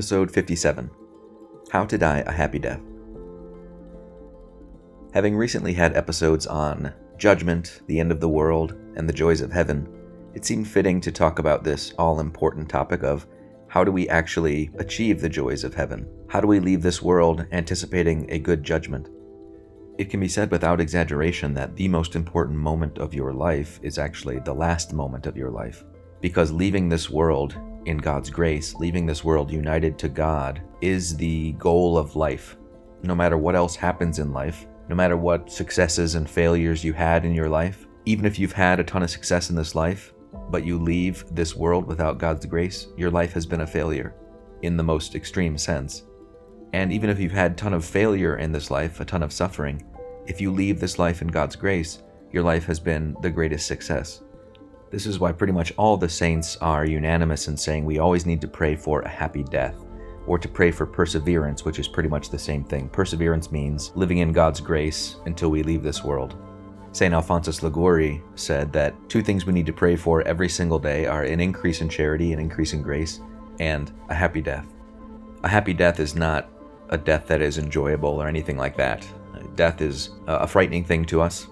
Episode 57 How to Die a Happy Death. Having recently had episodes on judgment, the end of the world, and the joys of heaven, it seemed fitting to talk about this all important topic of how do we actually achieve the joys of heaven? How do we leave this world anticipating a good judgment? It can be said without exaggeration that the most important moment of your life is actually the last moment of your life. Because leaving this world in God's grace, leaving this world united to God, is the goal of life. No matter what else happens in life, no matter what successes and failures you had in your life, even if you've had a ton of success in this life, but you leave this world without God's grace, your life has been a failure in the most extreme sense. And even if you've had a ton of failure in this life, a ton of suffering, if you leave this life in God's grace, your life has been the greatest success. This is why pretty much all the saints are unanimous in saying we always need to pray for a happy death, or to pray for perseverance, which is pretty much the same thing. Perseverance means living in God's grace until we leave this world. St. Alphonsus Liguori said that two things we need to pray for every single day are an increase in charity, an increase in grace, and a happy death. A happy death is not a death that is enjoyable or anything like that. Death is a frightening thing to us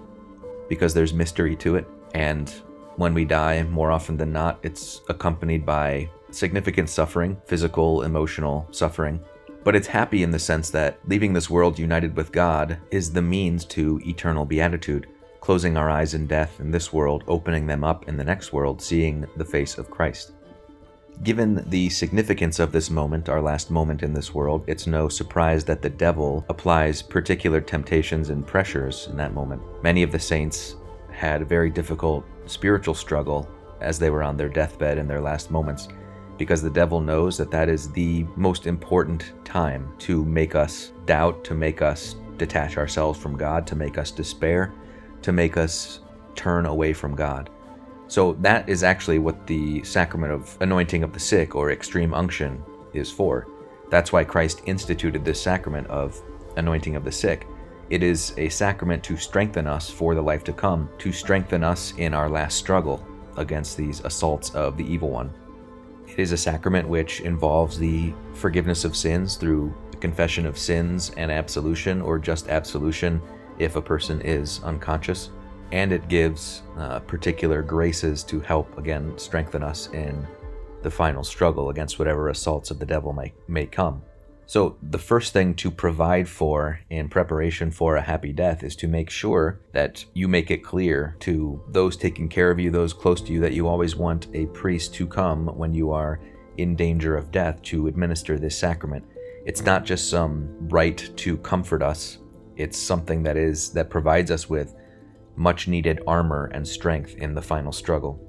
because there's mystery to it, and when we die, more often than not, it's accompanied by significant suffering, physical, emotional suffering. But it's happy in the sense that leaving this world united with God is the means to eternal beatitude, closing our eyes in death in this world, opening them up in the next world, seeing the face of Christ. Given the significance of this moment, our last moment in this world, it's no surprise that the devil applies particular temptations and pressures in that moment. Many of the saints had very difficult spiritual struggle as they were on their deathbed in their last moments because the devil knows that that is the most important time to make us doubt, to make us detach ourselves from God, to make us despair, to make us turn away from God. So that is actually what the sacrament of anointing of the sick or extreme unction is for. That's why Christ instituted this sacrament of anointing of the sick it is a sacrament to strengthen us for the life to come, to strengthen us in our last struggle against these assaults of the evil one. It is a sacrament which involves the forgiveness of sins through confession of sins and absolution, or just absolution if a person is unconscious. And it gives uh, particular graces to help, again, strengthen us in the final struggle against whatever assaults of the devil may, may come. So, the first thing to provide for in preparation for a happy death is to make sure that you make it clear to those taking care of you, those close to you, that you always want a priest to come when you are in danger of death to administer this sacrament. It's not just some rite to comfort us, it's something that is that provides us with much needed armor and strength in the final struggle.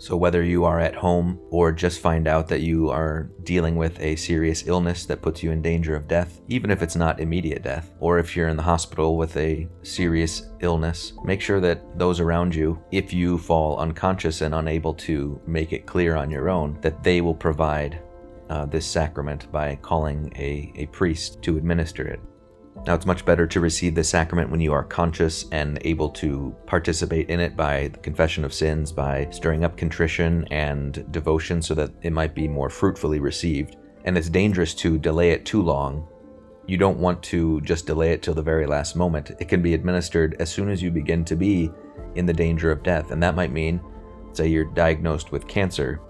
So, whether you are at home or just find out that you are dealing with a serious illness that puts you in danger of death, even if it's not immediate death, or if you're in the hospital with a serious illness, make sure that those around you, if you fall unconscious and unable to make it clear on your own, that they will provide uh, this sacrament by calling a, a priest to administer it. Now, it's much better to receive the sacrament when you are conscious and able to participate in it by the confession of sins, by stirring up contrition and devotion so that it might be more fruitfully received. And it's dangerous to delay it too long. You don't want to just delay it till the very last moment. It can be administered as soon as you begin to be in the danger of death. And that might mean, say, you're diagnosed with cancer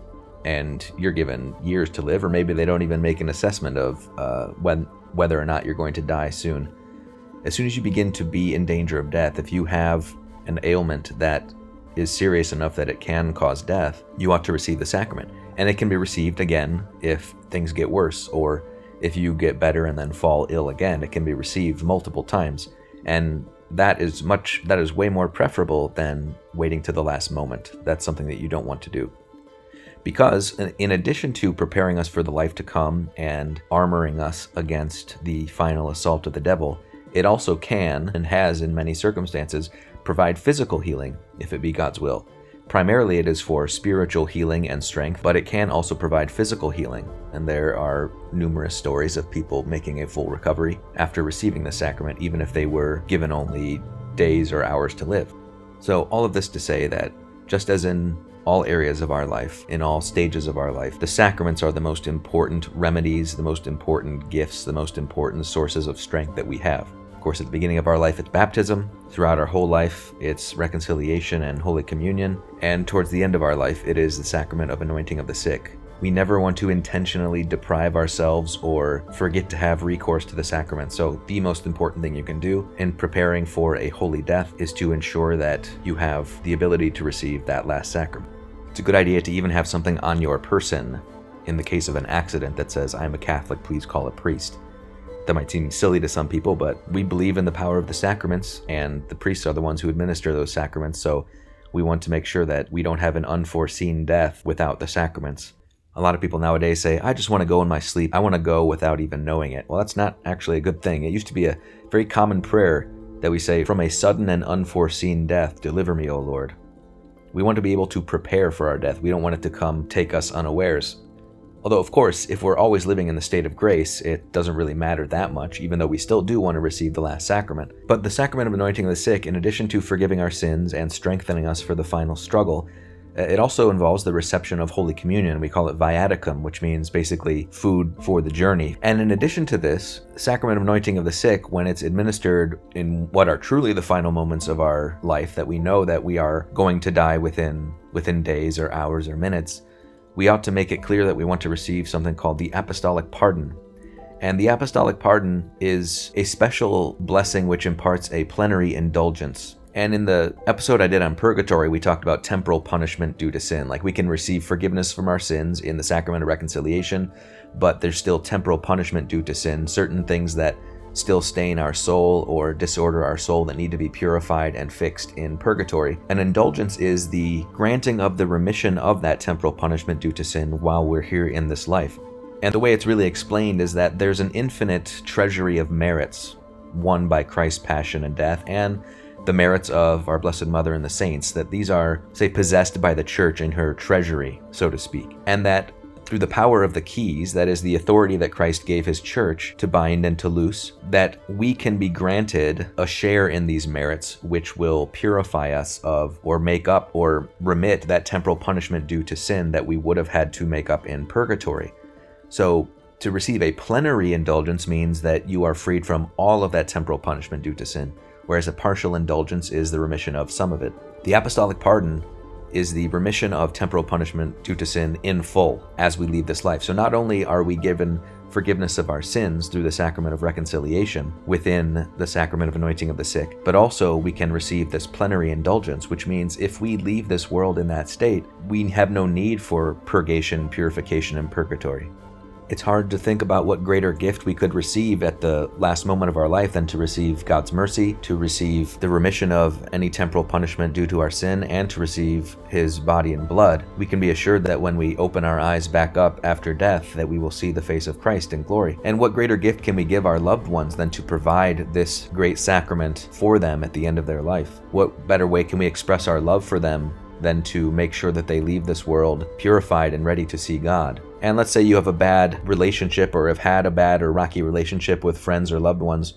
and you're given years to live, or maybe they don't even make an assessment of uh, when whether or not you're going to die soon. As soon as you begin to be in danger of death, if you have an ailment that is serious enough that it can cause death, you ought to receive the sacrament. And it can be received again if things get worse, or if you get better and then fall ill again, it can be received multiple times. And that is much that is way more preferable than waiting to the last moment. That's something that you don't want to do. Because, in addition to preparing us for the life to come and armoring us against the final assault of the devil, it also can, and has in many circumstances, provide physical healing if it be God's will. Primarily, it is for spiritual healing and strength, but it can also provide physical healing. And there are numerous stories of people making a full recovery after receiving the sacrament, even if they were given only days or hours to live. So, all of this to say that just as in all areas of our life, in all stages of our life. The sacraments are the most important remedies, the most important gifts, the most important sources of strength that we have. Of course, at the beginning of our life, it's baptism. Throughout our whole life, it's reconciliation and Holy Communion. And towards the end of our life, it is the sacrament of anointing of the sick. We never want to intentionally deprive ourselves or forget to have recourse to the sacrament. So, the most important thing you can do in preparing for a holy death is to ensure that you have the ability to receive that last sacrament. It's a good idea to even have something on your person in the case of an accident that says, I'm a Catholic, please call a priest. That might seem silly to some people, but we believe in the power of the sacraments, and the priests are the ones who administer those sacraments, so we want to make sure that we don't have an unforeseen death without the sacraments. A lot of people nowadays say, I just want to go in my sleep. I want to go without even knowing it. Well, that's not actually a good thing. It used to be a very common prayer that we say, From a sudden and unforeseen death, deliver me, O Lord. We want to be able to prepare for our death. We don't want it to come take us unawares. Although, of course, if we're always living in the state of grace, it doesn't really matter that much, even though we still do want to receive the last sacrament. But the sacrament of anointing the sick, in addition to forgiving our sins and strengthening us for the final struggle, Uh, it also involves the reception of Holy Communion. We call it viaticum, which means basically food for the journey. And in addition to this, sacrament of anointing of the sick, when it's administered in what are truly the final moments of our life, that we know that we are going to die within within days or hours or minutes, we ought to make it clear that we want to receive something called the apostolic pardon. And the apostolic pardon is a special blessing which imparts a plenary indulgence. And in the episode I did on purgatory, we talked about temporal punishment due to sin. Like we can receive forgiveness from our sins in the sacrament of reconciliation, but there's still temporal punishment due to sin. Certain things that still stain our soul or disorder our soul that need to be purified and fixed in purgatory. An indulgence is the granting of the remission of that temporal punishment due to sin while we're here in this life. And the way it's really explained is that there's an infinite treasury of merits won by Christ's passion and death and the merits of our Blessed Mother and the saints, that these are, say, possessed by the church in her treasury, so to speak, and that through the power of the keys, that is, the authority that Christ gave his church to bind and to loose, that we can be granted a share in these merits, which will purify us of, or make up, or remit that temporal punishment due to sin that we would have had to make up in purgatory. So, to receive a plenary indulgence means that you are freed from all of that temporal punishment due to sin, whereas a partial indulgence is the remission of some of it. The apostolic pardon is the remission of temporal punishment due to sin in full as we leave this life. So not only are we given forgiveness of our sins through the sacrament of reconciliation within the sacrament of anointing of the sick, but also we can receive this plenary indulgence, which means if we leave this world in that state, we have no need for purgation, purification, and purgatory. It's hard to think about what greater gift we could receive at the last moment of our life than to receive God's mercy, to receive the remission of any temporal punishment due to our sin, and to receive His body and blood. We can be assured that when we open our eyes back up after death, that we will see the face of Christ in glory. And what greater gift can we give our loved ones than to provide this great sacrament for them at the end of their life? What better way can we express our love for them than to make sure that they leave this world purified and ready to see God. And let's say you have a bad relationship or have had a bad or rocky relationship with friends or loved ones.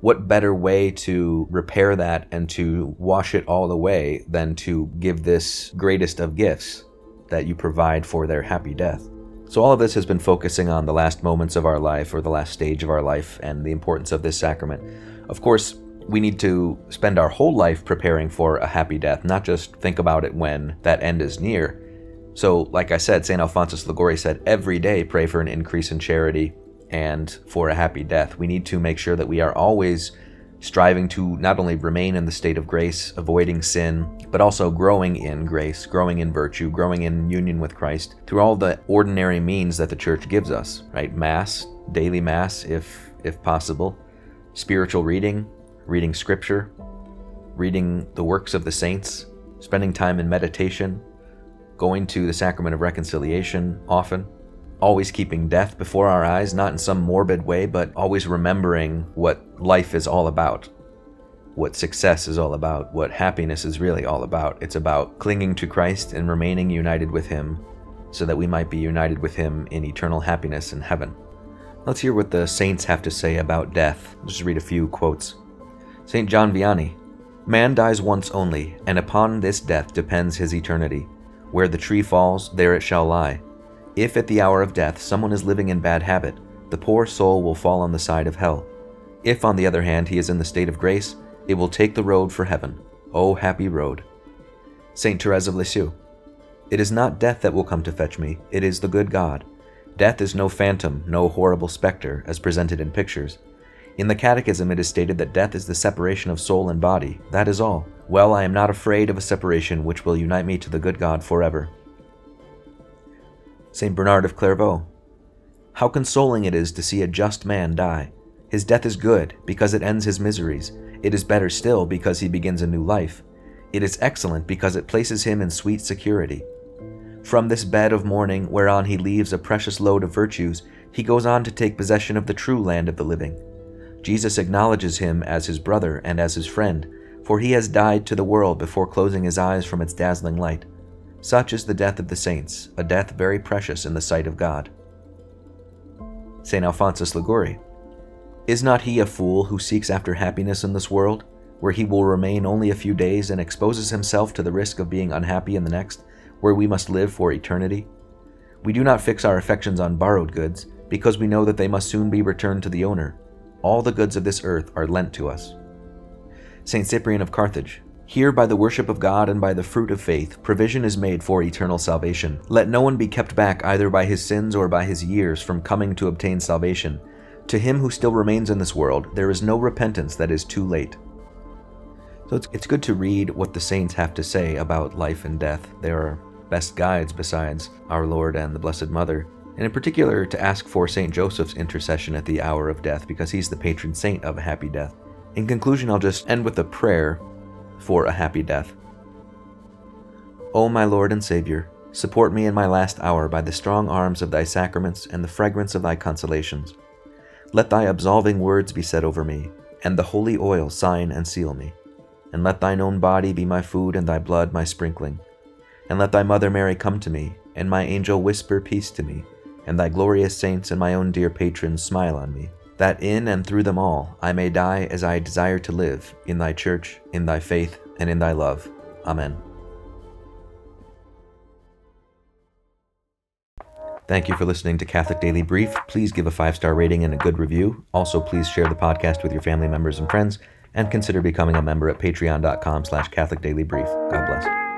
What better way to repair that and to wash it all away than to give this greatest of gifts that you provide for their happy death? So, all of this has been focusing on the last moments of our life or the last stage of our life and the importance of this sacrament. Of course, we need to spend our whole life preparing for a happy death, not just think about it when that end is near. So, like I said, St. Alphonsus Liguori said, every day pray for an increase in charity and for a happy death. We need to make sure that we are always striving to not only remain in the state of grace, avoiding sin, but also growing in grace, growing in virtue, growing in union with Christ through all the ordinary means that the church gives us, right? Mass, daily mass if if possible, spiritual reading, reading scripture, reading the works of the saints, spending time in meditation, going to the sacrament of reconciliation often, always keeping death before our eyes, not in some morbid way, but always remembering what life is all about, what success is all about, what happiness is really all about. It's about clinging to Christ and remaining united with Him so that we might be united with Him in eternal happiness in heaven. Let's hear what the saints have to say about death. I'll just read a few quotes. St. John Vianney Man dies once only, and upon this death depends his eternity. Where the tree falls, there it shall lie. If at the hour of death someone is living in bad habit, the poor soul will fall on the side of hell. If, on the other hand, he is in the state of grace, it will take the road for heaven. O happy road. St. Therese of Lisieux. It is not death that will come to fetch me, it is the good God. Death is no phantom, no horrible specter, as presented in pictures. In the Catechism, it is stated that death is the separation of soul and body. That is all. Well, I am not afraid of a separation which will unite me to the good God forever. St. Bernard of Clairvaux. How consoling it is to see a just man die. His death is good, because it ends his miseries. It is better still, because he begins a new life. It is excellent, because it places him in sweet security. From this bed of mourning, whereon he leaves a precious load of virtues, he goes on to take possession of the true land of the living. Jesus acknowledges him as his brother and as his friend, for he has died to the world before closing his eyes from its dazzling light. Such is the death of the saints, a death very precious in the sight of God. St. Alphonsus Liguori. Is not he a fool who seeks after happiness in this world, where he will remain only a few days and exposes himself to the risk of being unhappy in the next, where we must live for eternity? We do not fix our affections on borrowed goods, because we know that they must soon be returned to the owner, all the goods of this earth are lent to us. St. Cyprian of Carthage. Here, by the worship of God and by the fruit of faith, provision is made for eternal salvation. Let no one be kept back either by his sins or by his years from coming to obtain salvation. To him who still remains in this world, there is no repentance that is too late. So it's, it's good to read what the saints have to say about life and death. There are best guides besides our Lord and the Blessed Mother and in particular to ask for St. Joseph's intercession at the hour of death, because he's the patron saint of a happy death. In conclusion, I'll just end with a prayer for a happy death. O my Lord and Savior, support me in my last hour by the strong arms of thy sacraments and the fragrance of thy consolations. Let thy absolving words be said over me, and the holy oil sign and seal me. And let thine own body be my food and thy blood my sprinkling. And let thy Mother Mary come to me, and my angel whisper peace to me and thy glorious saints and my own dear patrons smile on me, that in and through them all I may die as I desire to live, in thy church, in thy faith, and in thy love. Amen. Thank you for listening to Catholic Daily Brief. Please give a five star rating and a good review. Also, please share the podcast with your family members and friends, and consider becoming a member at patreon.com slash Catholic Daily Brief. God bless.